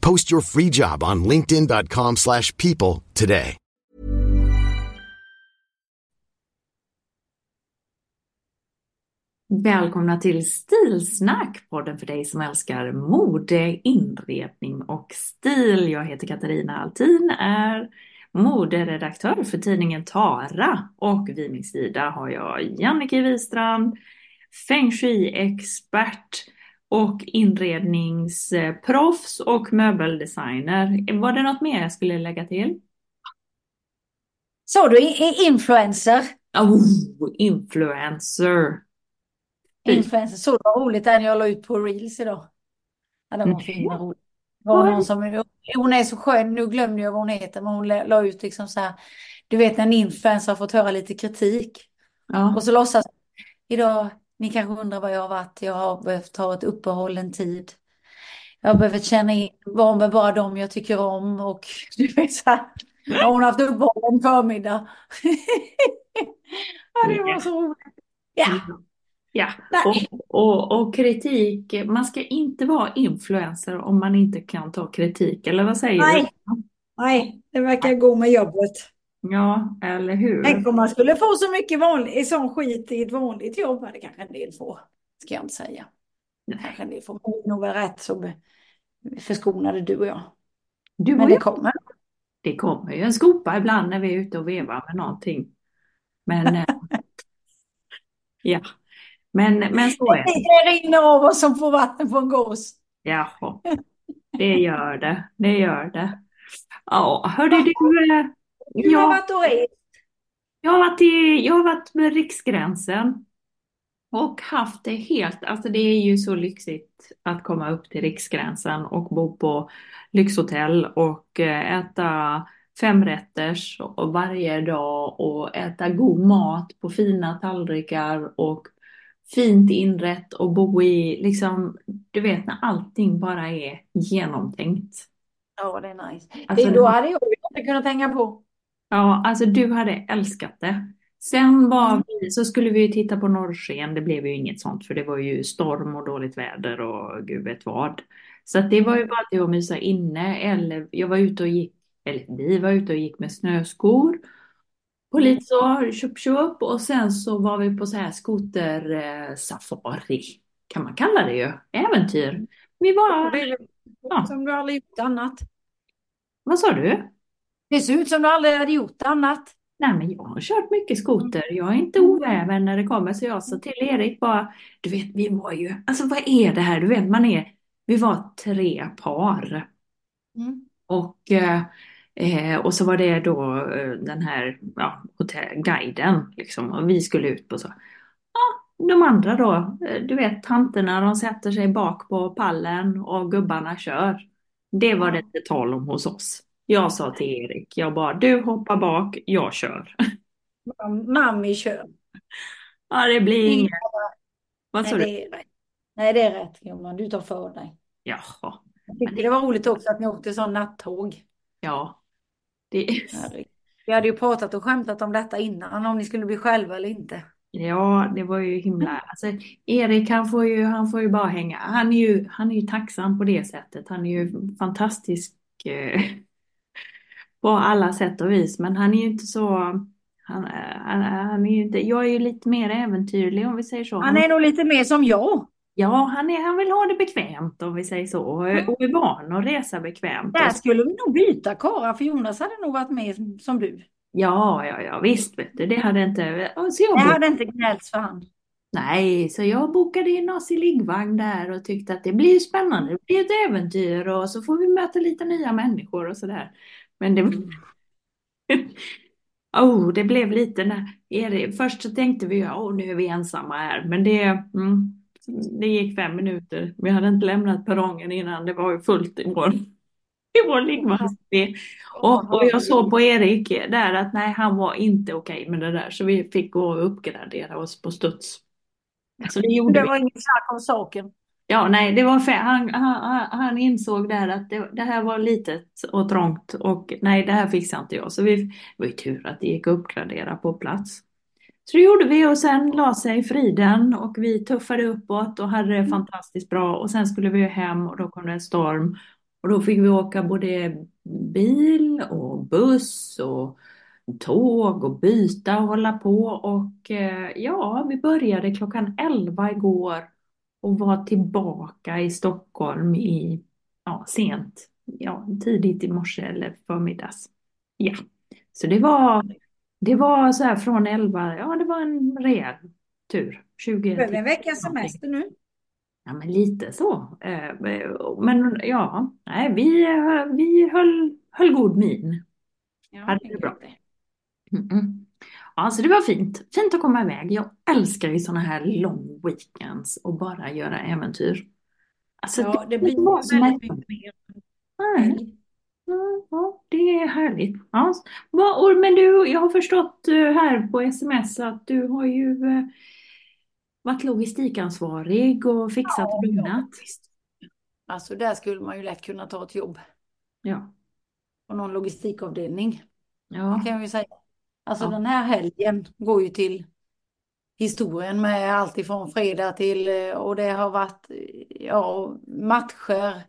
Post your free job on linkedin.com slash people today. Välkomna till Stilsnack, podden för dig som älskar mode, inredning och stil. Jag heter Katarina Altin, är moderedaktör för tidningen Tara och vid min sida har jag Jannike Wistrand, feng shui-expert och inredningsproffs och möbeldesigner. Var det något mer jag skulle lägga till? Så du influencer? Oh, influencer! Influencer. Så det var roligt när jag la ut på Reels idag. Ja, den var fin rolig. Det var någon som, hon är så skön, nu glömde jag vad hon heter, men hon la ut liksom så här. Du vet när en influencer har fått höra lite kritik. Ja. Och så låtsas idag, ni kanske undrar vad jag har varit, jag har behövt ta ett uppehåll en tid. Jag har behövt känna in, vara med bara dem jag tycker om och du vet så här. Ja, hon har haft uppehåll en förmiddag. ja, det var så roligt. Ja. Ja, och, och, och kritik, man ska inte vara influencer om man inte kan ta kritik, eller vad säger Nej. du? Nej, det verkar gå med jobbet. Ja, eller hur? Tänk om man skulle få så mycket vanlig, sån skit i ett vanligt jobb. Men det kanske en del får. Ska jag inte säga. Kanske en del får. Men är nog väl rätt så förskonade du och jag. Du Men och det jag, kommer. det kommer ju en skopa ibland när vi är ute och vevar med någonting. Men, eh, ja, men, men så är det. Det rinner av oss som får vatten på en gås. Jaha, det gör det, det gör det. Ja, hörde du, eh, Du har varit och rest. jag har varit i, jag har varit med Riksgränsen och haft det helt, alltså det är ju så lyxigt att komma upp till Riksgränsen och bo på lyxhotell och eh, äta femrätters varje dag och äta god mat på fina tallrikar och fint inrett och bo i, liksom, du vet när allting bara är genomtänkt. Ja, det är nice. Alltså, det, då hade jag inte kunnat hänga på. Ja, alltså du hade älskat det. Sen var vi, så skulle vi ju titta på norrsken, det blev ju inget sånt för det var ju storm och dåligt väder och gud vet vad. Så det var ju bara till att mysa inne eller jag var ute och gick, eller vi var ute och gick med snöskor. På lite så tjup tjup och sen så var vi på så här skoter eh, safari kan man kalla det ju, äventyr. Vi var, Ja. som du aldrig gjort annat. vad sa du? Det ser ut som du aldrig hade gjort annat. Nej, men jag har kört mycket skoter. Jag är inte oväven när det kommer. Så jag sa till Erik bara, du vet, vi var ju, alltså vad är det här? Du vet, man är, vi var tre par. Mm. Och, eh, eh, och så var det då eh, den här ja, hotellguiden, liksom, och vi skulle ut på så. Ja, de andra då, eh, du vet, tanterna, de sätter sig bak på pallen och gubbarna kör. Det var det inte tal om hos oss. Jag sa till Erik, jag bara, du hoppar bak, jag kör. Mam- Mammi kör. Ja, det blir inget. Vad sa du? Nej, det är rätt gumman. Du tar för dig. Jaha, Jag tyckte det var roligt också att ni åkte sån nattåg. ja. Det. Vi hade ju pratat och skämtat om detta innan, om ni skulle bli själva eller inte. Ja, det var ju himla... Alltså, Erik han får ju, han får ju bara hänga. Han är ju, han är ju tacksam på det sättet. Han är ju fantastisk eh, på alla sätt och vis. Men han är ju inte så... Han, han, han är inte, jag är ju lite mer äventyrlig om vi säger så. Han är nog lite mer som jag. Ja, han, är, han vill ha det bekvämt om vi säger så. Och, och är van att resa bekvämt. Där skulle vi nog byta karlar för Jonas hade nog varit med som du. Ja, ja, ja, visst vet du. Det hade inte... Så jag Det hade inte gnällts för han. Nej, så jag bokade in oss i liggvagn där och tyckte att det blir spännande. Det blir ett äventyr och så får vi möta lite nya människor och sådär. Men det... oh, det blev lite när... Erik- Först så tänkte vi, oh, nu är vi ensamma här. Men det... Mm, det gick fem minuter. Vi hade inte lämnat perrongen innan det var ju fullt i vår, i vår liggvagn. Och, och jag såg på Erik där att nej, han var inte okej med det där. Så vi fick gå och uppgradera oss på studs. Så det gjorde Det vi. var inget snack om saken. Ja, nej, det var han, han, han insåg där att det, det här var litet och trångt och nej, det här fixar inte jag. Så vi, det var ju tur att det gick att uppgradera på plats. Så det gjorde vi och sen la sig friden och vi tuffade uppåt och hade det fantastiskt bra. Och sen skulle vi hem och då kom det en storm. Och då fick vi åka både bil och buss och tåg och byta och hålla på. Och eh, ja, vi började klockan 11 igår och var tillbaka i Stockholm i ja, sent, ja, tidigt i morse eller förmiddags. Ja, så det var, det var så här från 11, ja det var en rejäl tur. 20 Behöver en veckas semester nu. Ja, men lite så. Eh, Men ja, nej, vi, eh, vi höll, höll god min. Ja, Hade det bra. Mm-mm. Ja, så det var fint. Fint att komma iväg. Jag älskar ju sådana här long weekends och bara göra äventyr. Alltså, Ja, det kan blir väldigt mycket mer. Nej. Ja, ja, det är härligt. Ja. Men du, jag har förstått eh, här på sms att du har ju eh, varit logistikansvarig och fixat och Ja, donat. visst. Alltså där skulle man ju lätt kunna ta ett jobb Ja. på någon logistikavdelning. Ja. Det kan jag ju säga. Alltså Ja. den här helgen går ju till historien med allt ifrån fredag till eh, och det har varit ja, matcher,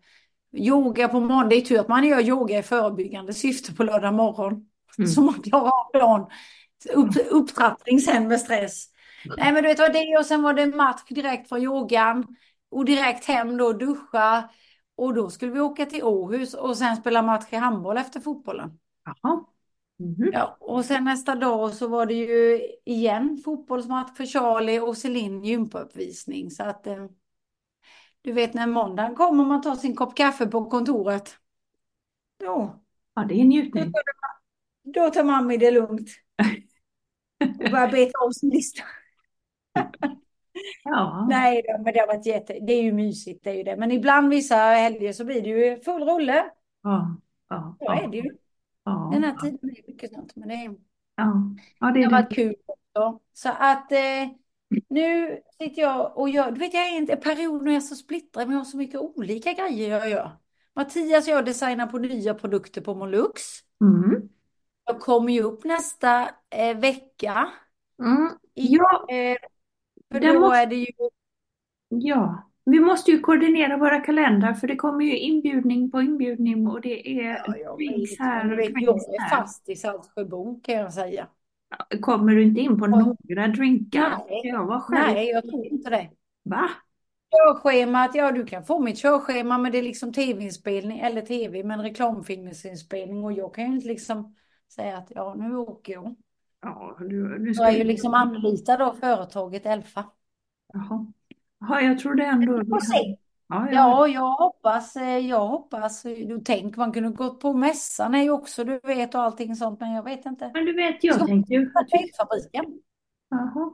yoga på morgonen. Det är tur att man gör yoga i förebyggande syfte på lördag morgon. Mm. Så man klarar av dagen. Upp, upptrappning sen med stress. Nej men du vet vad det och sen var det match direkt från yogan och direkt hem då duscha och då skulle vi åka till Åhus och sen spela match i handboll efter fotbollen. Jaha. Mhm. Ja, och sen nästa dag så var det ju igen fotbollsmatch för Charlie och Celine gympauppvisning. Så att eh, du vet när måndagen kommer man tar sin kopp kaffe på kontoret. Då, Ja, det är njutning. då tar mamma det lugnt. Och börjar beta av sin lista. Ja. Nej, då, men det har varit jätte, det är ju mysigt, det är ju det. Men ibland vissa helger så blir det ju full rulle. Ja. Ja. Så är det ju. Ja. Den här tiden är mycket sånt. Men det är... Ja. Ja, det Det har varit kul också. Så att eh, nu sitter jag och gör, du vet jag är inte en period när jag är så splittrad, men jag har så mycket olika grejer jag gör. Mattias och jag designar på nya produkter på Molux. Mm. Jag kommer ju upp nästa eh, vecka. Mm. I, Ja, eh, för då måste- är det ju, ja. Vi måste ju koordinera våra kalendrar för det kommer ju inbjudning på inbjudning och det är ja, jag drinks vet, här och jag är fast i Saltsjöbo kan jag säga. Kommer du inte in på några drinkar? Nej. Jag vara själv? Nej, jag tror inte det. Va? Körschemat, ja du kan få mitt körschema men det är liksom tv-inspelning, eller tv, men reklamfilmsinspelning och jag kan ju inte liksom säga att ja nu åker jag. Ja, du, du Jag ska är ju liksom anlitad av företaget Elfa. Jaha. Ja, jag trodde ändå... Vi får se. Ja, ja. Ja, jag hoppas, eh, jag hoppas, du tänk man kunde gått på mässan är ju också du vet och allting sånt men jag vet inte. Men du vet, jag tänkte ju... Tygfabriken Jaha.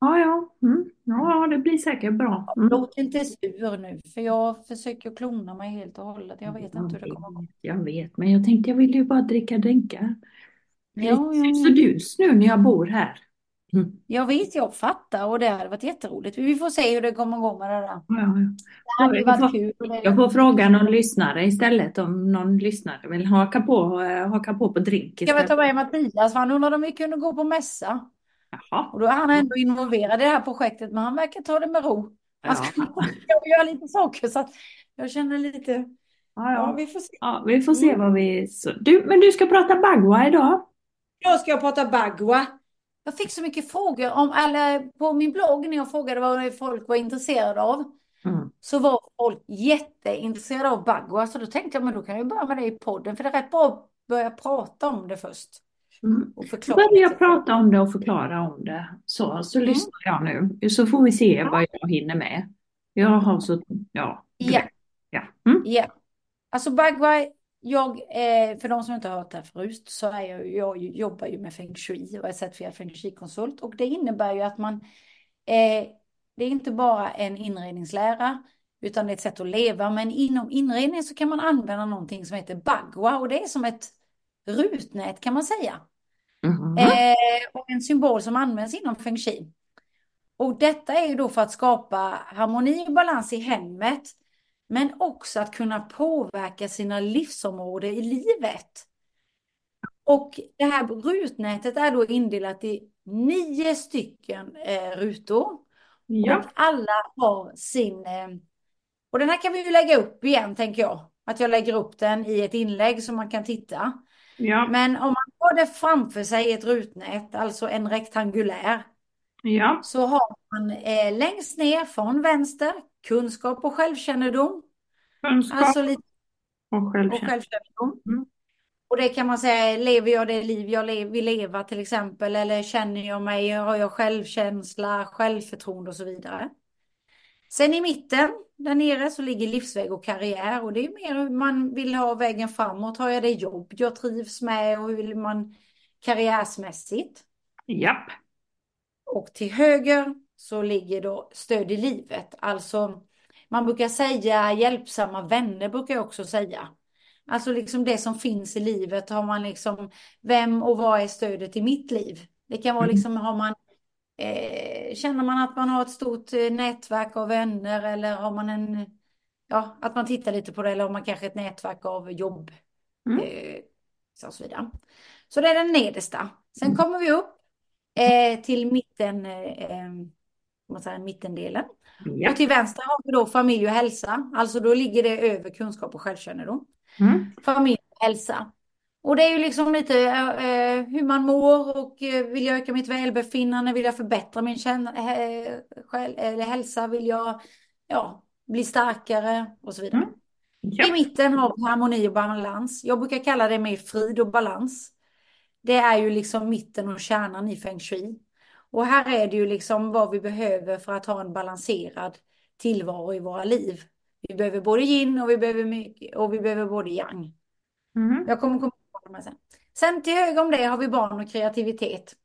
Ja, ja. Mm. Ja, det blir säkert bra. Mm. Låt inte sur nu för jag försöker klona mig helt och hållet. Jag vet inte hur det kommer gå. Jag vet, men jag tänkte jag ville ju bara dricka drinkar. Ja, ja, Så ja. dus nu när jag bor här. Mm. Jag vet, jag fattar och det hade varit jätteroligt. Vi får se hur det kommer gå med det där. Ja, ja. Det hade Jag får- kul. Jag får fråga någon lyssnare istället om någon lyssnare vill haka på, eh, haka på på drink Ska vi ta istället. med Mattias? för Han undrade om vi kunde gå på mässa. Jaha. Och då är han ändå involverad i det här projektet, men han verkar ta det med ro. Han ska Ja. göra lite saker så att jag känner lite, Ja, ja vi får se. Ja, vi får se Mm. vad vi... Du, men du ska prata bagua idag? Då ska jag prata bagua. Jag fick så mycket frågor om, eller på min blogg när jag frågade vad folk var intresserade av. Mm. Så var folk jätteintresserade av bagua. Så då tänkte jag, men då kan jag börja med det i podden. För det är rätt bra att börja prata om det först. Mm. Och förklara. lite. prata om det och förklara om det. Så, så Mm. lyssnar jag nu. Så får vi se vad jag hinner med. Jag har så... Ja. Ja. ja. Mm. Ja. Alltså bagua, jag, eh, för de som inte har hört det här förut, så är jag, jag jobbar ju med feng shui och är certifierad feng shui-konsult. Och det innebär ju att man, eh, det är inte bara en inredningslära, utan det är ett sätt att leva. Men inom inredning så kan man använda någonting som heter bagua och det är som ett rutnät kan man säga. Mhm. Eh, och en symbol som används inom feng shui. Och detta är ju då för att skapa harmoni och balans i hemmet. Men också att kunna påverka sina livsområden i livet. Och det här rutnätet är då indelat i nio stycken eh, rutor. Ja. Och alla har sin... Eh, och den här kan vi ju lägga upp igen, tänker jag. Att jag lägger upp den i ett inlägg så man kan titta. Ja. Men om man har det framför sig i ett rutnät, alltså en rektangulär, Ja. så har man eh, längst ner från vänster kunskap och självkännedom. Kunskap Alltså lite och och självkänsla. självkännedom. Mm. Och det kan man säga, lever jag det liv jag le- vill leva till exempel? Eller känner jag mig, har jag självkänsla, självförtroende och så vidare. Sen i mitten, där nere, så ligger livsväg och karriär. Och det är mer hur man vill ha vägen framåt. Har jag det jobb jag trivs med och hur vill man karriärsmässigt? Japp. Och till höger så ligger då stöd i livet. Alltså, man brukar säga hjälpsamma vänner brukar jag också säga. Alltså liksom det som finns i livet har man liksom, vem och vad är stödet i mitt liv? Det kan vara Mm. liksom, har man, eh, känner man att man har ett stort eh, nätverk av vänner eller har man en, ja, att man tittar lite på det eller har man kanske ett nätverk av jobb. Mm. Eh, så så vidare. Så det är den nedersta. Sen Mm. kommer vi upp eh, till mitten, eh, eh, vad säger, mittendelen. Ja. Och till vänster har vi då familj och hälsa. Alltså då ligger det över kunskap och självkännedom. Mm. Familj och hälsa. Och det är ju liksom lite eh, hur man mår och eh, vill jag öka mitt välbefinnande, vill jag förbättra min känn, eh, själ, eller hälsa, vill jag ja, bli starkare och så vidare. Mm. Ja. I mitten har vi harmoni och balans. Jag brukar kalla det mer frid och balans. Det är ju liksom mitten och kärnan i feng shui. Och här är det ju liksom vad vi behöver för att ha en balanserad tillvaro i våra liv. Vi behöver både yin och vi behöver, mycket, och vi behöver både yang. Mm. Jag kommer komma på de här sen. Sen till höger om det har vi barn och kreativitet.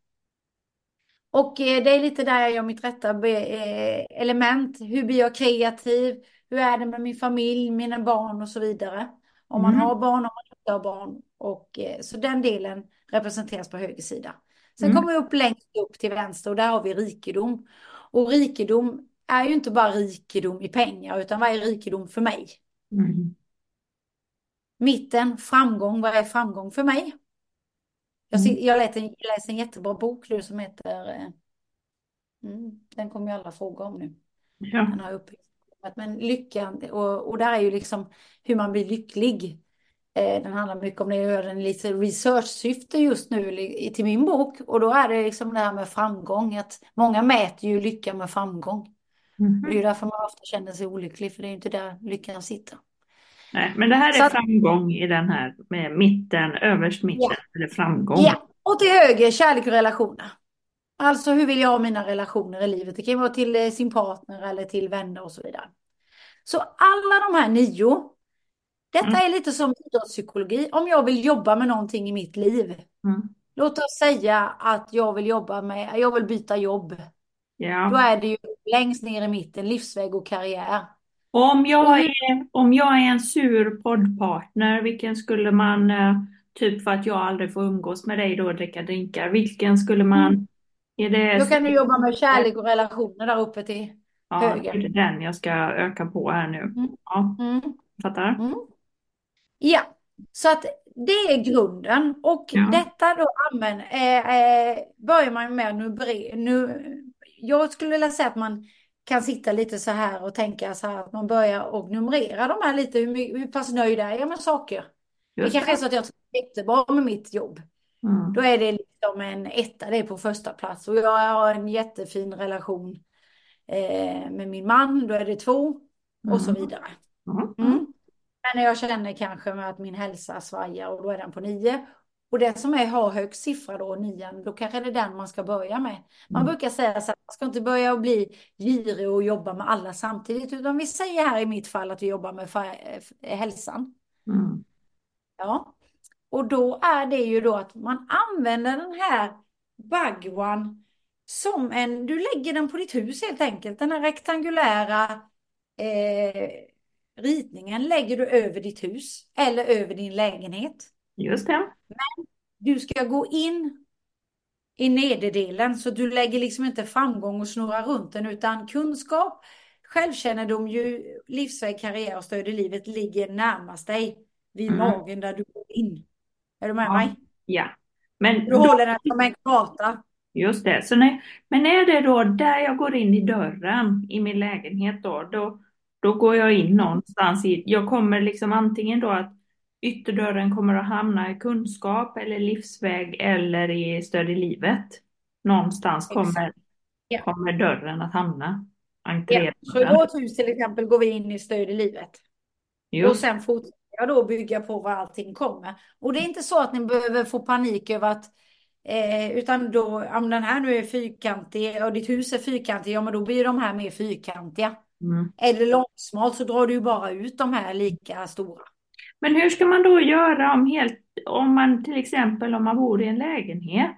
Och eh, det är lite där jag gör mitt rätta eh, element. Hur blir jag kreativ? Hur är det med min familj, mina barn och så vidare? Om man Mm. har barn, om man inte har barn. Och, eh, så den delen representeras på höger sida. Sen Mm. kommer vi upp längst upp till vänster och där har vi rikedom. Och rikedom är ju inte bara rikedom i pengar, utan vad är rikedom för mig? Mm. Mitten, framgång. Vad är framgång för mig? Jag, Mm. sit- jag läser, en, läser en jättebra bok nu som heter... eh, Mm, den kommer ju alla fråga om nu. Ja. Den har uppe. Men lyckan, och, och där är ju liksom hur man blir lycklig. Eh, den handlar mycket om det. Jag gör en lite research-syfte just nu till min bok. Och då är det liksom det här med framgång. Att många mäter ju lycka med framgång. Och det är därför man ofta känner sig olycklig. För det är ju inte där lyckan sitter. Nej, men det här är att- framgång i den här med mitten, överst mitten, Ja. eller framgång. Ja, och till höger kärlek och relationer. Alltså hur vill jag ha mina relationer i livet? Det kan vara till eh, sin partner eller till vänner och så vidare. Så alla de här nio, detta Mm. är lite som idrottspsykologi. Om jag vill jobba med någonting i mitt liv. Mm. Låt oss säga att jag vill jobba med, jag vill byta jobb. Då Ja. är det ju längst ner i mitten, livsväg och karriär. Om jag är, om jag är en sur poddpartner, vilken skulle man, eh, typ för att jag aldrig får umgås med dig då och dricka drinkar, vilken skulle man Är det Då kan du jobba med kärlek och relationer där uppe till ja, höger. är det den jag ska öka på här nu? Mm. Ja, Mm. fattar. Mm. Ja, så att det är grunden. Och Ja. detta då använder, eh, eh, börjar man med nu, nu. Jag skulle vilja säga att man kan sitta lite så här och tänka så här att man börjar och numrera de här lite. Hur, hur pass nöjd är jag med saker? Det Just kanske är så att jag är jättebra med mitt jobb. Mm. Då är det liksom en etta, det är på första plats. Och jag har en jättefin relation eh, med min man, då är det två. Och så Mm. vidare. Mm. Men när jag känner kanske med att min hälsa svajar och då är den på nio. Och den som är, har högst siffra då, nian, då kanske det är den man ska börja med. Man Mm. brukar säga så att man ska inte börja och bli girig och jobba med alla samtidigt. Utan vi säger här i mitt fall att vi jobbar med eh, hälsan. Mm. Ja. Och då är det ju då att man använder den här bagwan som en, du lägger den på ditt hus helt enkelt. Den här rektangulära eh, ritningen lägger du över ditt hus eller över din lägenhet. Just det. Du ska gå in i nederdelen så du lägger liksom inte framgång och snurrar runt den utan kunskap, självkännedom, ju, livsväg, karriär och stöd i livet ligger närmast dig vid Mm. magen där du går in. Är du med Ja. mig? Ja. Men Du håller den som en karta. Just det. Så när, men är det då där jag går in i dörren i min lägenhet då, då, då går jag in någonstans i, jag kommer liksom antingen då att ytterdörren kommer att hamna i kunskap eller livsväg eller i stöd i livet. Någonstans kommer, Ja. kommer dörren att hamna. Ja. Så i vårt hus till exempel går vi in i stöd i livet. Och Just, sen fortsätter jag då bygga på var allting kommer. Och det är inte så att ni behöver få panik över att eh, utan då, om den här nu är fyrkantig och ditt hus är fyrkantigt, ja men då blir de här mer fyrkantiga. Mm. Är det långsmalt så drar du ju bara ut de här lika stora. Men hur ska man då göra om helt, om man till exempel om man bor i en lägenhet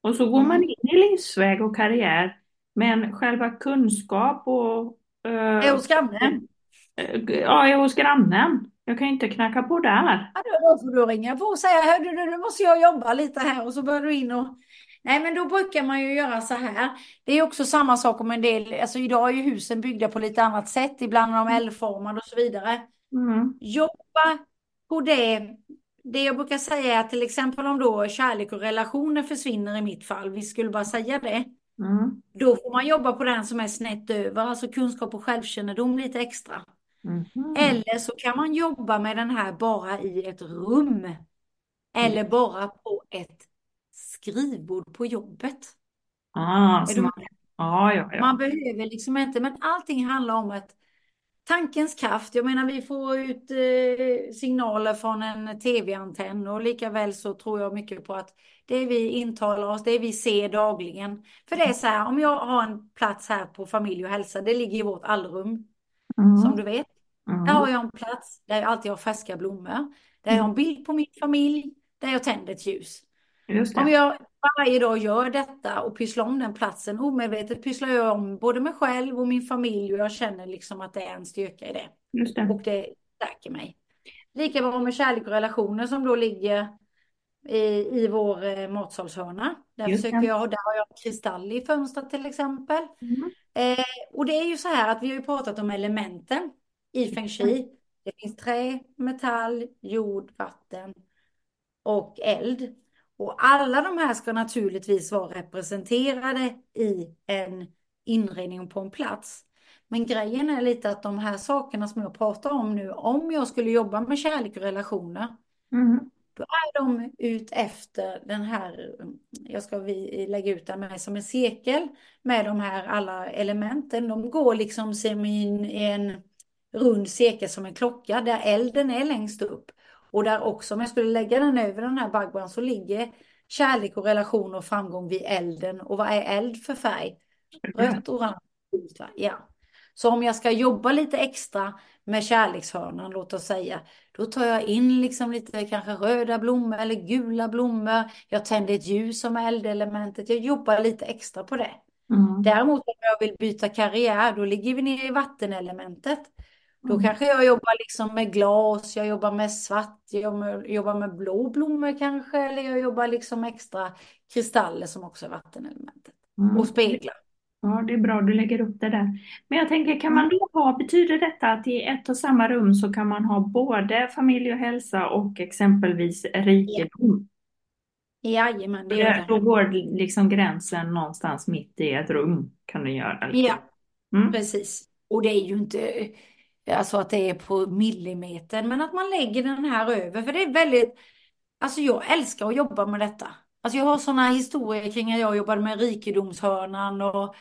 och så går man Mm. in i livsväg och karriär men själva kunskap och eh, Är hos grannen? eh, ja, är hos grannen. Jag kan ju inte knacka på där. Ja, då får du ringa på och säga, du, nu måste jag jobba lite här och så börjar du in och... Nej, men då brukar man ju göra så här. Det är också samma sak om en del, alltså idag är ju husen byggda på lite annat sätt, ibland är de L-formade och så vidare. Mm. Jobba på det. Det jag brukar säga är att till exempel om då kärlek och relationer försvinner i mitt fall, vi skulle bara säga det. Mm. Då får man jobba på den som är snett över, alltså kunskap och självkännedom lite extra. Mhm. Eller så kan man jobba med den här bara i ett rum. Eller bara på ett skrivbord på jobbet. Ah, man, med? ja, ja. Man behöver liksom inte, men allting handlar om att tankens kraft. Jag menar, vi får ut eh, signaler från en tv-antenn och lika väl så tror jag mycket på att det vi intalar oss, det vi ser dagligen. För det är så här, om jag har en plats här på familj och hälsa, det ligger i vårt allrum, Mm. som du vet. Där Mm. har jag en plats där jag alltid har färska blommor. Där jag har en bild på min familj. Där jag tänder ett ljus. Om jag varje dag gör detta och pysslar om den platsen omedvetet pysslar jag om både mig själv och min familj och jag känner liksom att det är en styrka i det. Just det. Och det stärker mig. Lika bra med kärlek och relationer som då ligger i, i vår eh, matsalshörna. Där försöker jag, där har jag kristall i fönstret till exempel. Mm. Eh, och det är ju så här att vi har ju pratat om elementen i feng shui. Det finns trä, metall, jord, vatten och eld. Och alla de här ska naturligtvis vara representerade i en inredning på en plats. Men grejen är lite att de här sakerna som jag pratar om nu, om jag skulle jobba med kärlek och relationer, Mm. då är de ut efter den här, jag ska lägga ut den med som en cirkel med de här alla elementen. De går liksom som i en rund cirkel som en klocka där elden är längst upp. Och där också, om jag skulle lägga den över den här bagwan så ligger kärlek och relation och framgång vid elden. Och vad är eld för färg? Rött, orange, gult? Ja. Så om jag ska jobba lite extra med kärlekshörnan, låt oss säga, då tar jag in liksom lite kanske röda blommor eller gula blommor. Jag tänder ett ljus som eldelementet. Jag jobbar lite extra på det. Mm. Däremot om jag vill byta karriär, då ligger vi ner i vattenelementet. Då Mm. kanske jag jobbar liksom med glas, jag jobbar med svart, jag jobbar- med blå blommor kanske, eller jag jobbar liksom extra kristaller som också är vattenelementet. Mm. och speglar. Ja, det är bra du lägger upp det där. Men jag tänker, kan man då ha, betyder detta att i ett och samma rum så kan man ha både familj och hälsa och exempelvis rikedom? Jajamän, Det, gör det. då går liksom gränsen någonstans mitt i ett rum, kan du göra. liksom. Ja, Mm. precis. Och det är ju inte alltså att det är på millimeter, men att man lägger den här över. För det är väldigt, alltså jag älskar att jobba med detta. Alltså jag har sådana historier kring att jag jobbade med rikedomshörnan och,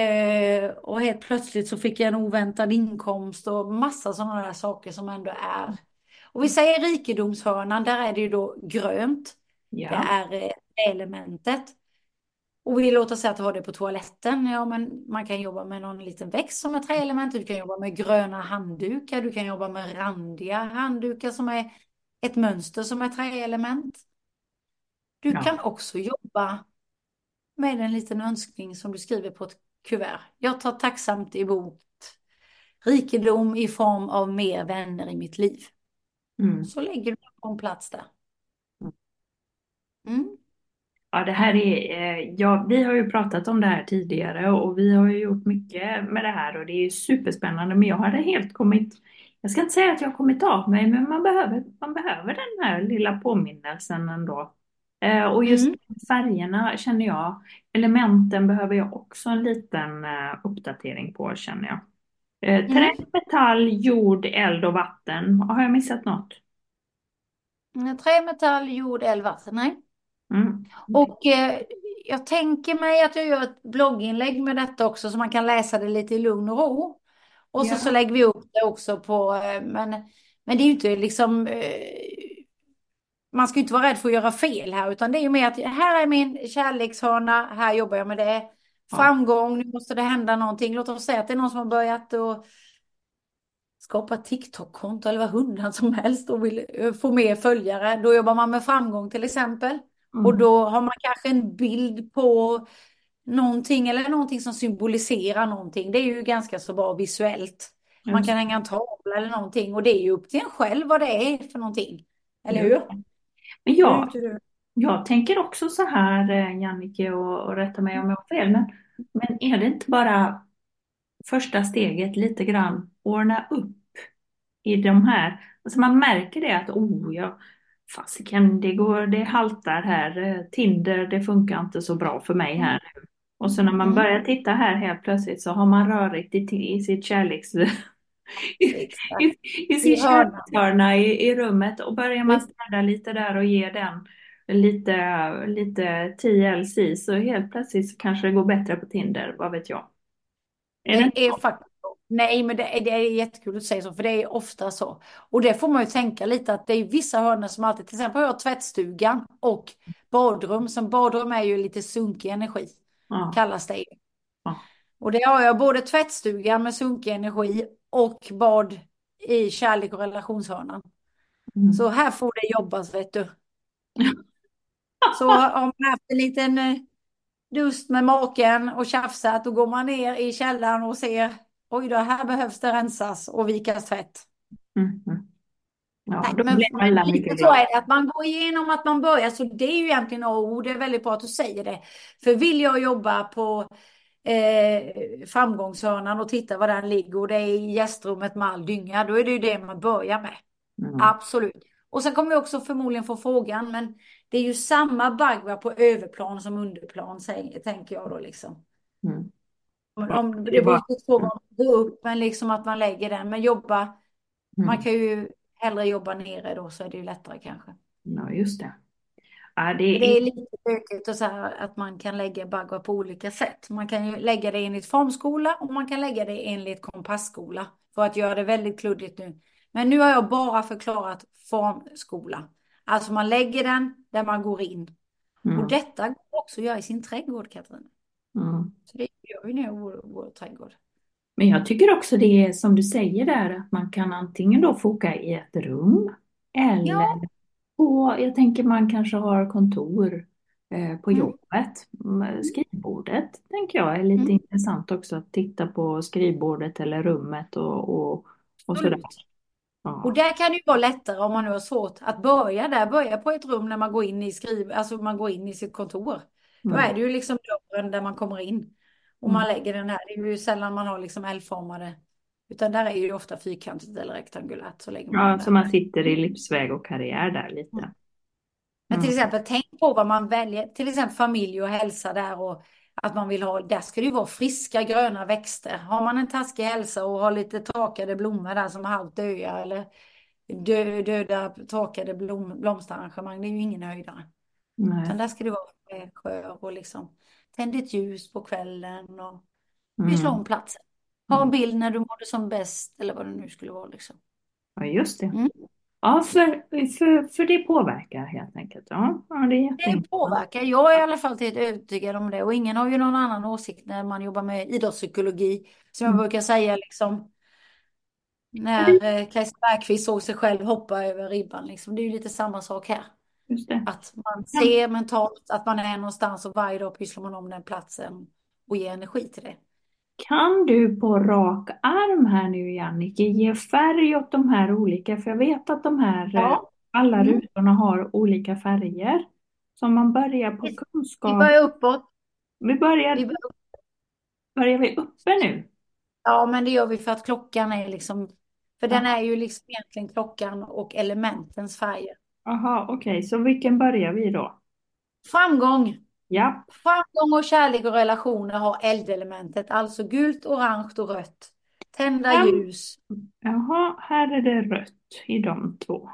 eh, och helt plötsligt så fick jag en oväntad inkomst och massa sådana där saker som ändå är. Och vi säger rikedomshörnan, där är det ju då grönt. Det Ja. är eh, elementet. Och vi låter säga att du har det på toaletten. Ja, men man kan jobba med någon liten växt som är träelement. Du kan jobba med gröna handdukar. Du kan jobba med randiga handdukar som är ett mönster som är träelement. Du Ja. kan också jobba med en liten önskning som du skriver på ett kuvert. Jag tar tacksamt emot rikedom i form av mer vänner i mitt liv. Mm. Så lägger du på en plats där. Mm. Ja, det här är, eh, ja, vi har ju pratat om det här tidigare och vi har ju gjort mycket med det här och det är superspännande men jag hade helt kommit, jag ska inte säga att jag har kommit av mig men man behöver, man behöver den här lilla påminnelsen ändå. Eh, och just Mm. färgerna känner jag, elementen behöver jag också en liten eh, uppdatering på känner jag. Trä, Mm. metall, jord, eld och vatten. Har jag missat något? Mm, Trä, metall, jord, eld, vatten. Nej. Mm. Och eh, jag tänker mig att jag gör ett blogginlägg med detta också så man kan läsa det lite i lugn och ro. Och så, Ja. så lägger vi upp det också på, eh, men, men det är ju inte liksom, eh, man ska ju inte vara rädd för att göra fel här utan det är ju mer att här är min kärlekshörna, här jobbar jag med det. Framgång, nu måste det hända någonting. Låt oss säga att det är någon som har börjat och skapa TikTok-konto eller vad hundan som helst och vill eh, få mer följare. Då jobbar man med framgång till exempel. Mm. Och då har man kanske en bild på någonting eller någonting som symboliserar någonting. Det är ju ganska så bra visuellt. Man Just kan hänga en tavla eller någonting och det är ju upp till en själv vad det är för någonting. Eller hur? Men jag? Jag tänker också så här, eh, Jannike, och, och rätta mig om jag har fel, men, men är det inte bara första steget lite grann ordna upp i de här, alltså man märker det att oh, jag, fasiken, det går, det haltar här, eh, Tinder, det funkar inte så bra för mig här nu. Och så när man Mm. börjar titta här helt plötsligt så har man rörigt i, i sitt kärleks... I, i sin I hörnan. kärlekshörna i, i rummet och börjar man städa lite där och ge den lite, lite TLC så helt plötsligt så kanske det går bättre på Tinder, vad vet jag. Är det är faktiskt Nej, men det är, det är jättekul att säga så, för det är ofta så. Och det får man ju tänka lite att det är vissa hörnor som alltid, till exempel har jag tvättstugan och badrum. Som badrum är ju lite sunkig energi, Ja. kallas det ju. Ja. Och det har jag både tvättstugan med sunkig energi och bad i kärlek och relationshörnan. Mm. Så här får det jobbas, vet du. Så har man haft en liten eh, dust med maken och tjafsat, då går man ner i källaren och ser, oj då, här behövs det rensas och vikas tvätt. Mm. Ja, Nej, men, lite så är det, att man går igenom att man börjar, så det är ju egentligen A och O, det är väldigt bra att du säger det. För vill jag jobba på eh, framgångshörnan och titta var den ligger och det är i gästrummet med all dynga, då är det ju det man börjar med. Mm. Absolut. Och sen kommer jag också förmodligen få frågan, men det är ju samma bagva på överplan som underplan, tänker jag då liksom. Mm. Om, det är beror på vad man går upp, men liksom att man lägger den. Men jobba, Mm. man kan ju hellre jobba nere då så är det ju lättare kanske. Ja, just det. Ja, det Det är är... lite bökigt och så här att man kan lägga baggar på olika sätt. Man kan ju lägga det enligt formskola och man kan lägga det enligt kompassskola för att göra det väldigt kluddigt nu. Men nu har jag bara förklarat formskola. Alltså man lägger den där man går in. Mm. Och detta går också att göra i sin trädgård, Katrin. Mm. Så det gör vi nu i vår, vår trädgård. Men jag tycker också det är som du säger där att man kan antingen då få åka i ett rum eller Ja. på, jag tänker man kanske har kontor eh, på Mm. jobbet. Mm, Skrivbordet tänker jag är lite Mm. intressant också att titta på skrivbordet eller rummet och, och, och sådär. Ja. Och där kan det ju vara lättare om man nu har svårt att börja där, börja på ett rum när man går in i skriv, alltså man går in i sitt kontor. Då Mm. är det ju liksom dörren där man kommer in. Och man Mm. lägger den här, det är ju sällan man har liksom L-formade. Utan där är ju ofta fyrkantigt eller rektangulärt. Så lägger man Ja, den så man sitter i livsväg och karriär där lite. Men till Mm. exempel, tänk på vad man väljer. Till exempel familj och hälsa där och att man vill ha, där ska det ju vara friska gröna växter. Har man en taskig hälsa och har lite torkade blommor där som är halvt döda eller dö, döda torkade blom, blomsterarrangemang, det är ju ingen höjdare. Nej. Utan där ska det vara skör och liksom tänd ett ljus på kvällen och Mm. pyssla om platsen. Ha en bild när du mådde som bäst eller vad det nu skulle vara liksom. Ja, just det. Mm. Ja, för, för, för det påverkar helt enkelt. Ja, ja det är Det påverkar. Jag är i alla fall helt övertygad om det och ingen har ju någon annan åsikt när man jobbar med idrottspsykologi. Som jag Mm. brukar säga liksom. När eh, Kajsa Bergqvist såg sig själv hoppa över ribban liksom. Det är ju lite samma sak här. Att man ser mentalt att man är någonstans och varje dag pysslar man om den platsen och ger energi till det. Kan du på rak arm här nu, Jannike, ge färg åt de här olika? För jag vet att de här, Ja. eh, alla Mm. rutorna har olika färger. Så om man börjar på Vi kunskap. börjar uppåt. Vi börjar, Vi börjar, börjar vi uppe nu? ja, men det gör vi för att klockan är liksom, för den är ju liksom egentligen klockan och elementens färger. Jaha, okej, så vilken börjar vi då? Framgång. Ja, Framgång och kärlek och relationer har eldelementet, alltså gult, orange och rött. Tända Fram- ljus. jaha, här är det rött i de två.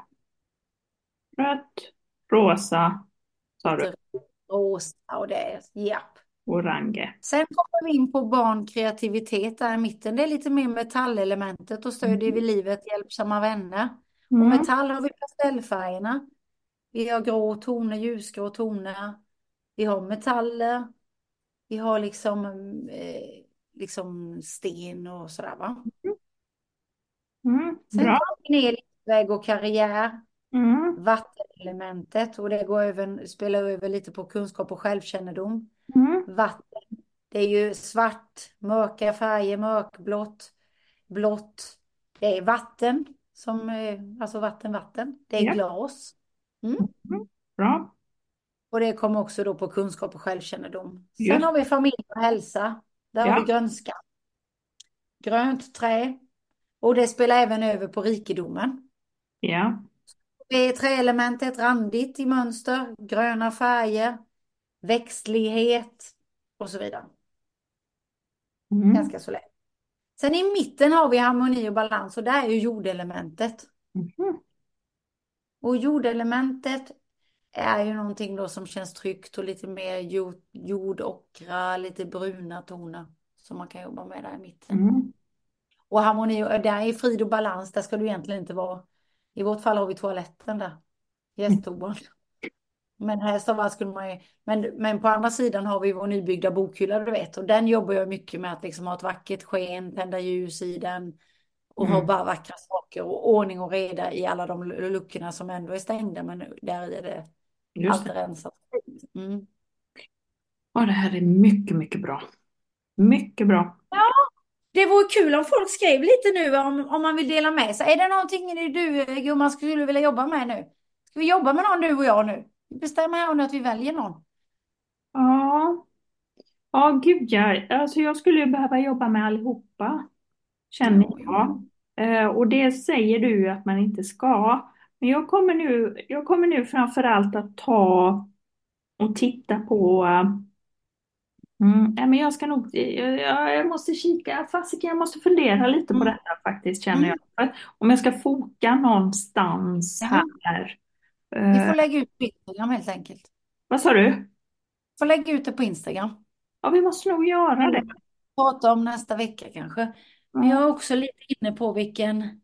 Rött, rosa, sa du, rosa och det är, japp. orange. Sen kommer vi in på barn, kreativitet där i mitten. Det är lite mer metallelementet och stödjer vi livet, hjälpsamma vänner. Och Mm. metall har vi pastellfärgerna. Vi har grå toner, ljusgrå toner. Vi har metaller. Vi har liksom, eh, liksom sten och sådär va. Mm, Sen bra. kommer vi ner livsväg och karriär. Mm, Vattenelementet och det går över, spelar över lite på kunskap och självkännedom. mm, Vatten, det är ju svart, mörka färger, mörkblått, blått. Det är vatten, som, eh, alltså vatten, vatten. Det är Ja. glas. Mm. bra. Och det kommer också då på kunskap och självkännedom. Sen Just. har vi familj och hälsa. Där Ja. har vi grönska. Grönt trä. Och det spelar även över på rikedomen. Ja. Det är träelementet randigt i mönster, gröna färger, växtlighet och så vidare. Mm. Ganska så lätt. Sen i mitten har vi harmoni och balans och där är ju jordelementet. Mhm. Och jordelementet är ju någonting då som känns tryggt och lite mer jord, jordockra, lite bruna toner som man kan jobba med där i mitten. Mm. Och harmoni, och där är frid och balans, där ska du egentligen inte vara. I vårt fall har vi toaletten där, gästtoan. Men helst av allt skulle man ju, men, men på andra sidan har vi vår nybyggda bokhylla, du vet. Och den jobbar jag mycket med att liksom ha ett vackert sken, tända ljus i den. Och ha Mm. bara vackra saker och ordning och reda i alla de luckorna som ändå är stängda. Men där är det Just allt det. rensat. Mm. Ja, det här är mycket, mycket bra. Mycket bra. Det vore kul om folk skrev lite nu om, om man vill dela med sig. Är det någonting du, gumman, skulle vilja jobba med nu? Ska vi jobba med någon du och jag nu? Bestämmer här nu att vi väljer någon. Ja. Ja, gud ja. Alltså jag skulle ju behöva jobba med allihopa. Känner jag. Eh, och det säger du att man inte ska. Men jag kommer nu, jag kommer nu framför allt att ta och titta på Mm, nej, men jag ska nog, jag, jag jag måste kika, fasiken, jag måste fundera lite på Mm. detta faktiskt känner Mm. jag. Om jag ska foka någonstans här. Vi Eh, får lägga ut på Instagram helt enkelt. vad sa du? Vi får lägga ut det på Instagram. Ja, vi måste nog göra det. Prata om nästa vecka kanske. Men Mm. jag är också lite inne på vilken...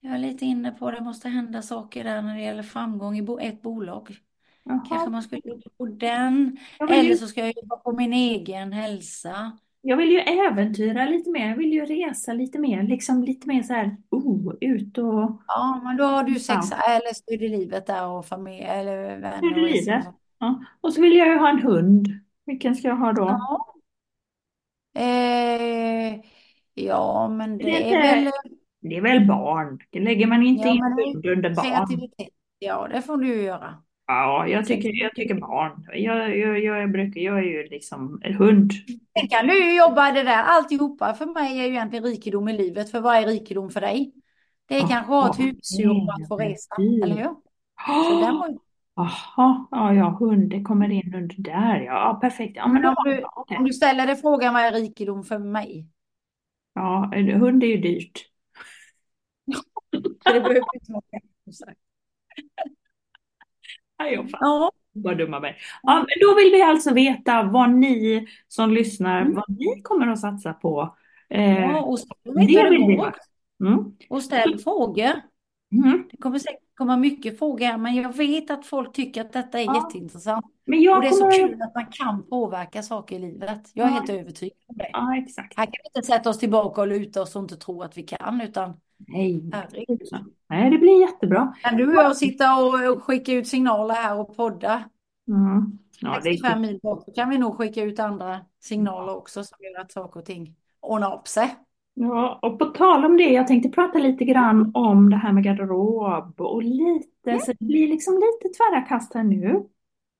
Jag är lite inne på det måste hända saker där när det gäller framgång i ett bolag. Kanske Jaha. man skulle jobba på den. Eller så ska jag jobba på min egen hälsa. Jag vill ju äventyra lite mer, jag vill ju resa lite mer, liksom lite mer så här, oh, ut och Ja, men då har du sex Ja. eller livet där och familj eller vänner det liksom. livet. Ja. Och så vill jag ju ha en hund. Vilken ska jag ha då? Ja. Eh, ja, men Det det är väl Det är väl barn? Det lägger man inte Ja, in hund under barn. Ja, det får du ju göra. Ja, jag tycker, jag tycker barn. Jag, jag, jag, brukar, jag är ju liksom en hund. Sen kan du jobba det där. Alltihopa för mig är ju egentligen rikedom i livet. För vad är rikedom för dig? Det är kanske att ha ett husdjur och att få resa, eller hur? Jaha, ja, ja, hund, det kommer in under där. Ja, perfekt. Ja, men om, du, om du ställer dig frågan vad är rikedom för mig? Ja, hund är ju dyrt. det behöver inte vara Ja. Vad dumma mig. Ja, men då vill vi alltså veta vad ni som lyssnar, mm. vad ni kommer att satsa på. Eh, ja, och det vill vi. Mm. Och ställ frågor. Mm. Det kommer säkert komma mycket frågor, men jag vet att folk tycker att detta är ja. jätteintressant. Men jag och det är så kul att man kan påverka saker i livet. Jag är ja. helt övertygad om det. Ja, exakt. Här kan vi inte sätta oss tillbaka och luta oss och inte tro att vi kan, utan Nej, Nej det blir jättebra. Kan du och jag sitta och skicka ut signaler här och podda? Mm. Ja, 65 mil bort kan vi nog skicka ut andra signaler också som gör att saker och ting ordnar upp sig. Ja, och på tal om det, jag tänkte prata lite grann om det här med garderob och lite, mm. så det blir liksom lite tvära kast här nu.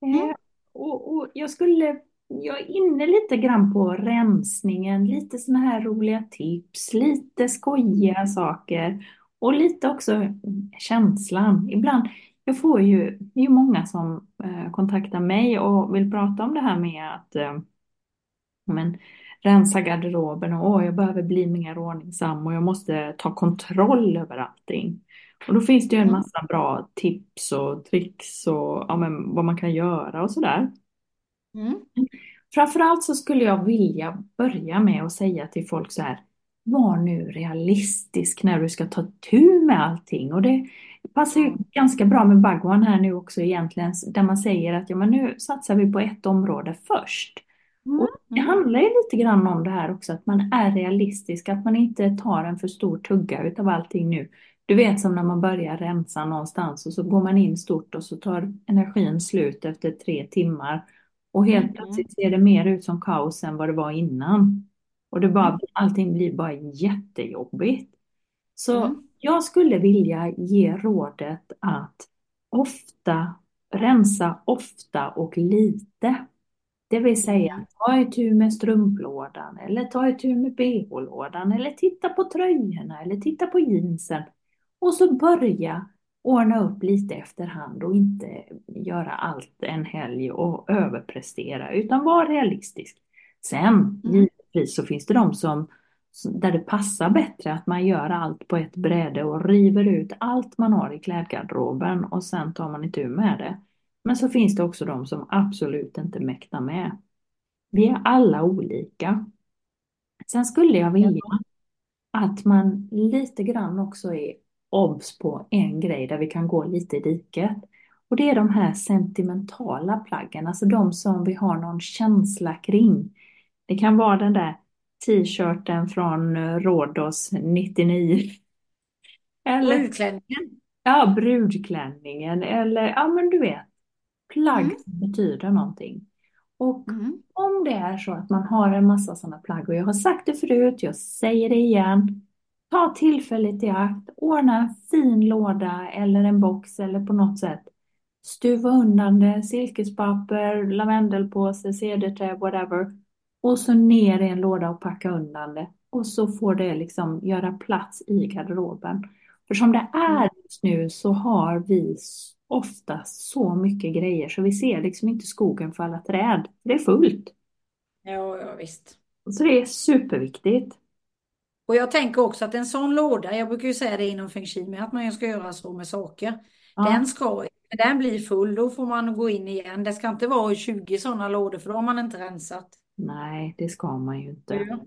Mm. Eh, och, och, jag skulle, jag är inne lite grann på rensningen, lite sådana här roliga tips, lite skojiga saker och lite också känslan. Ibland, jag får ju, det är ju många som eh, kontaktar mig och vill prata om det här med att eh, men, rensa garderoben och åh, jag behöver bli mer ordningsam och jag måste ta kontroll över allting. Och då finns det ju en mm. massa bra tips och tricks och ja, men, vad man kan göra och sådär. Mm. Framförallt så skulle jag vilja börja med att säga till folk så här, var nu realistisk när du ska ta tur med allting. Och det passar ju mm. ganska bra med Bagwan här nu också egentligen, där man säger att ja, men nu satsar vi på ett område först. Mm. Och det handlar ju lite grann om det här också, att man är realistisk, att man inte tar en för stor tugga utav allting nu. Du vet som när man börjar rensa någonstans och så går man in stort och så tar energin slut efter tre timmar. Och helt mm. plötsligt ser det mer ut som kaos än vad det var innan. Och det bara, allting blir bara jättejobbigt. Så mm. jag skulle vilja ge rådet att ofta rensa ofta och lite. Det vill säga, mm. ta itu med strumplådan eller ta itu med bh-lådan eller titta på tröjorna eller titta på jeansen. Och så börja ordna upp lite efterhand och inte göra allt en helg och överprestera utan vara realistisk. Sen mm. givetvis så finns det de som där det passar bättre att man gör allt på ett bräde och river ut allt man har i klädgarderoben och sen tar man itu med det. Men så finns det också de som absolut inte mäktar med. Vi är alla olika. Sen skulle jag vilja att man lite grann också är obs på en grej där vi kan gå lite i diket. Och det är de här sentimentala plaggen, alltså de som vi har någon känsla kring. Det kan vara den där t-shirten från Rhodos 99. Eller brudklänningen. Ja, brudklänningen eller ja men du vet plagg mm. som betyder någonting. Och mm. om det är så att man har en massa sådana plagg och jag har sagt det förut, jag säger det igen. Ta tillfället i akt, ordna en fin låda eller en box eller på något sätt. Stuva undan det, silkespapper, lavendelpåse, cederträ, whatever. Och så ner i en låda och packa undan det. Och så får det liksom göra plats i garderoben. För som det är mm. just nu så har vi ofta så mycket grejer så vi ser liksom inte skogen för alla träd. Det är fullt. Ja, ja visst. Så det är superviktigt. Och jag tänker också att en sån låda, jag brukar ju säga det inom feng shui att man ska göra så med saker. Ja. Den ska, den blir full då får man gå in igen. Det ska inte vara 20 sådana lådor för då har man inte rensat. Nej, det ska man ju inte. Ja.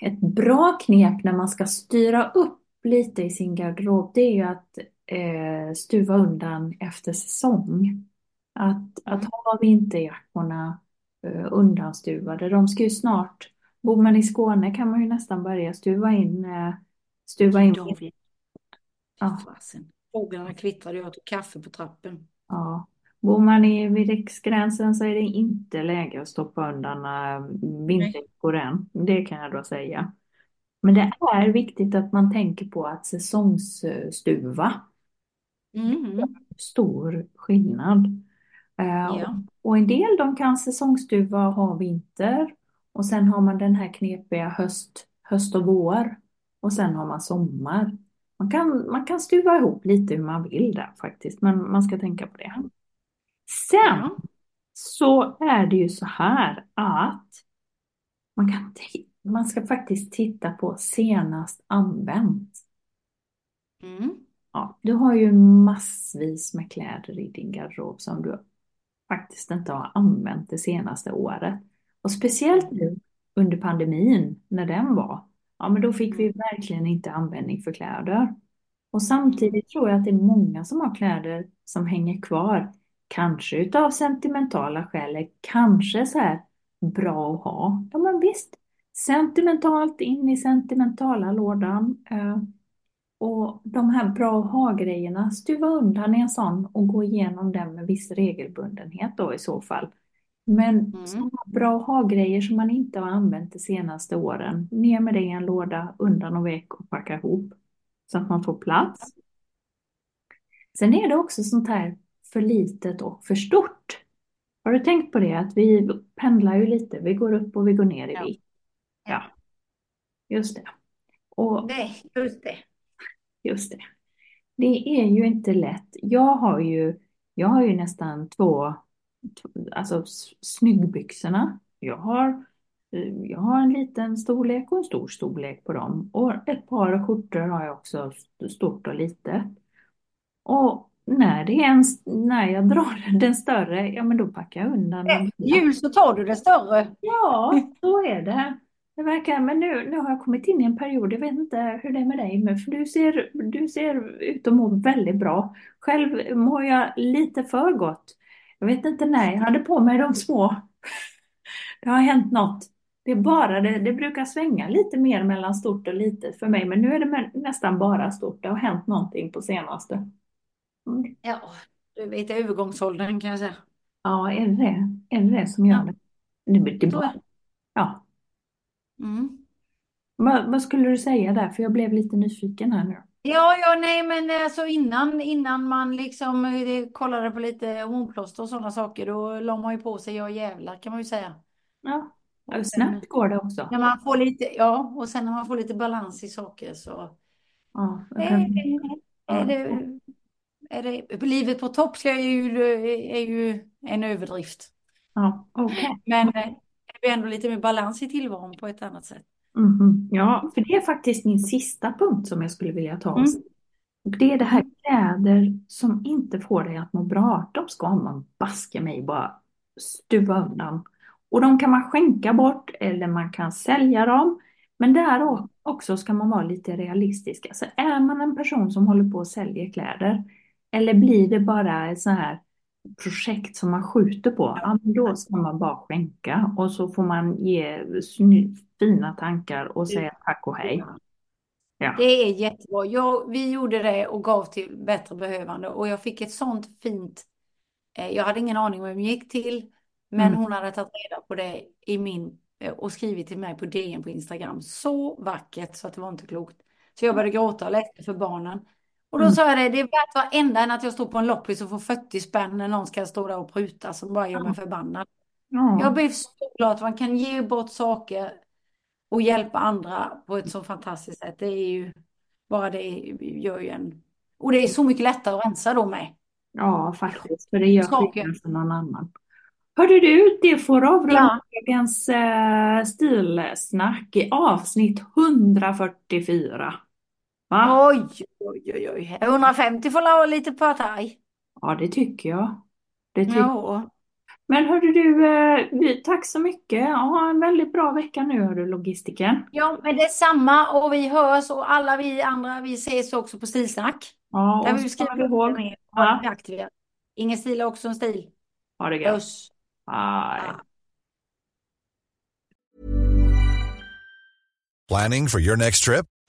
Ett bra knep när man ska styra upp lite i sin garderob det är ju att eh, stuva undan efter säsong. Att, att ha vinterjackorna eh, undanstuvade. De ska ju snart, bor man i Skåne kan man ju nästan börja stuva in. Eh, stuva in. Ja. Fåglarna kvittrar, jag tog kaffe på trappen. Ja. Bor man i, vid riksgränsen så är det inte läge att stoppa undan äh, vinterjackor än. Det kan jag då säga. Men det är viktigt att man tänker på att säsongsstuva. Mm. Stor skillnad. Eh, Ja. Och en del de kan säsongsstuva och ha vinter. Och sen har man den här knepiga höst, höst och vår. Och sen har man sommar. Man kan, man kan stuva ihop lite hur man vill där faktiskt, men man ska tänka på det. Sen så är det ju så här att man, kan, man ska faktiskt titta på senast använt. Mm. Ja, du har ju massvis med kläder i din garderob som du faktiskt inte har använt det senaste året. Och speciellt nu under pandemin, när den var, ja men då fick vi verkligen inte användning för kläder. Och samtidigt tror jag att det är många som har kläder som hänger kvar, kanske utav sentimentala skäl, kanske så här bra att ha. Ja men visst, sentimentalt in i sentimentala lådan. Eh, och de här bra att ha-grejerna, stuva undan i en sån och gå igenom den med viss regelbundenhet då i så fall. Men Mm. sådana bra att ha-grejer som man inte har använt de senaste åren, ner med det i en låda, undan och väck och packa ihop. Så att man får plats. Sen är det också sånt här för litet och för stort. Har du tänkt på det? Att vi pendlar ju lite, vi går upp och vi går ner i Ja. vikt. Ja, just det. Och Det, just det. Just det. Det är ju inte lätt. Jag har ju, jag har ju nästan två, alltså snyggbyxorna. Jag har, eh, jag har en liten storlek och en stor storlek på dem. Och ett par skjortor har jag också, st- stort och litet. Och när det är en, när jag drar den större, ja men då packar jag undan den. Efter jul så tar du det större. Ja, så är det. Det verkar, men nu, nu har jag kommit in i en period, jag vet inte hur det är med dig, men för du ser, du ser ut att må väldigt bra. Själv mår jag lite för gott. Jag vet inte när jag hade på mig de små. Det har hänt något. Det är bara det, det brukar svänga lite mer mellan stort och litet för mig, men nu är det nästan bara stort. Det har hänt någonting på senaste. Mm. Ja, du vet övergångsåldern kan jag säga. Ja, är det det? Är det det som gör det? Det, det Så är bara, det. ja. Mm. Vad, vad skulle du säga där? För jag blev lite nyfiken här nu. Ja, ja, nej, men alltså innan, innan man liksom eh, kollade på lite hormonplåster och sådana saker, då la man ju på sig, ja jävlar kan man ju säga. Ja, Och ja, sen, snabbt går det också. när man får lite, ja, och sen när man får lite balans i saker så Ja, är det, är det, är det, livet på topp ska ju, är ju en överdrift. ja, okej. Men eh, det blir ändå lite mer balans i tillvaron på ett annat sätt. Mhm. Ja, för det är faktiskt min sista punkt som jag skulle vilja ta Mm. Och det är det här kläder som inte får dig att må bra. De ska man baske mig bara stuva undan. Och de kan man skänka bort eller man kan sälja dem. Men där också ska man vara lite realistisk. Alltså är man en person som håller på och säljer kläder eller blir det bara så här projekt som man skjuter på, ja, då ska man bara skänka och så får man ge fina tankar och säga tack och hej. Ja. Det är jättebra. Jag, vi gjorde det och gav till bättre behövande och jag fick ett sånt fint. Eh, jag hade ingen aning om vem det gick till, men Mm. hon hade tagit reda på det i min eh, och skrivit till mig på DN på Instagram. Så vackert så att det var inte klokt. Så jag började gråta och läste för barnen. Och då Mm. sa jag det, det är värt varenda än att jag står på en loppis och får 40 spänn när någon ska stå där och pruta som bara gör mig förbannad. Ja. Jag blev så glad att man kan ge bort saker och hjälpa andra på ett så fantastiskt sätt. Det är ju bara det gör ju en... Och det är så mycket lättare att rensa då med. Ja, faktiskt. För det gör skillnad för någon annan. Hörde du, det får avrunda Ja. dagens eh, stilsnack i avsnitt 144. Va? Oj, oj, oj, oj. 150 får la lite partaj. Ja, det tycker jag. Det tycker Ja. Men hörde du, eh, vi- tack så mycket. Ha en väldigt bra vecka nu, hördu, logistiken. ja, men det är samma och vi hörs och alla vi andra, vi ses också på Stilsnack. Ja, Där och vi skriver du ihåg. ner Ja. Ingen stil är också en stil. Ha det gött. Puss. Bye. Planning for your next trip?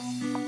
Thank you.